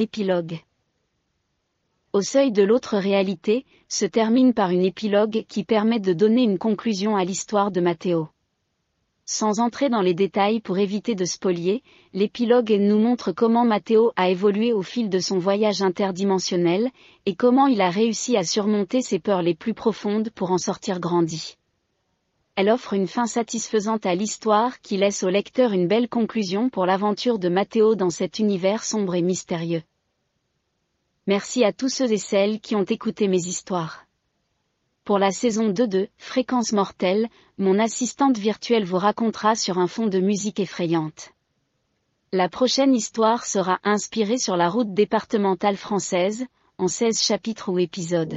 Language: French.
Épilogue. Au seuil de l'autre réalité, se termine par une épilogue qui permet de donner une conclusion à l'histoire de Matteo. Sans entrer dans les détails pour éviter de spolier, l'épilogue nous montre comment Matteo a évolué au fil de son voyage interdimensionnel, et comment il a réussi à surmonter ses peurs les plus profondes pour en sortir grandi. Elle offre une fin satisfaisante à l'histoire qui laisse au lecteur une belle conclusion pour l'aventure de Matteo dans cet univers sombre et mystérieux. Merci à tous ceux et celles qui ont écouté mes histoires. Pour la saison 2 de Fréquence mortelle, mon assistante virtuelle vous racontera sur un fond de musique effrayante. La prochaine histoire sera inspirée sur la route départementale française, en 16 chapitres ou épisodes.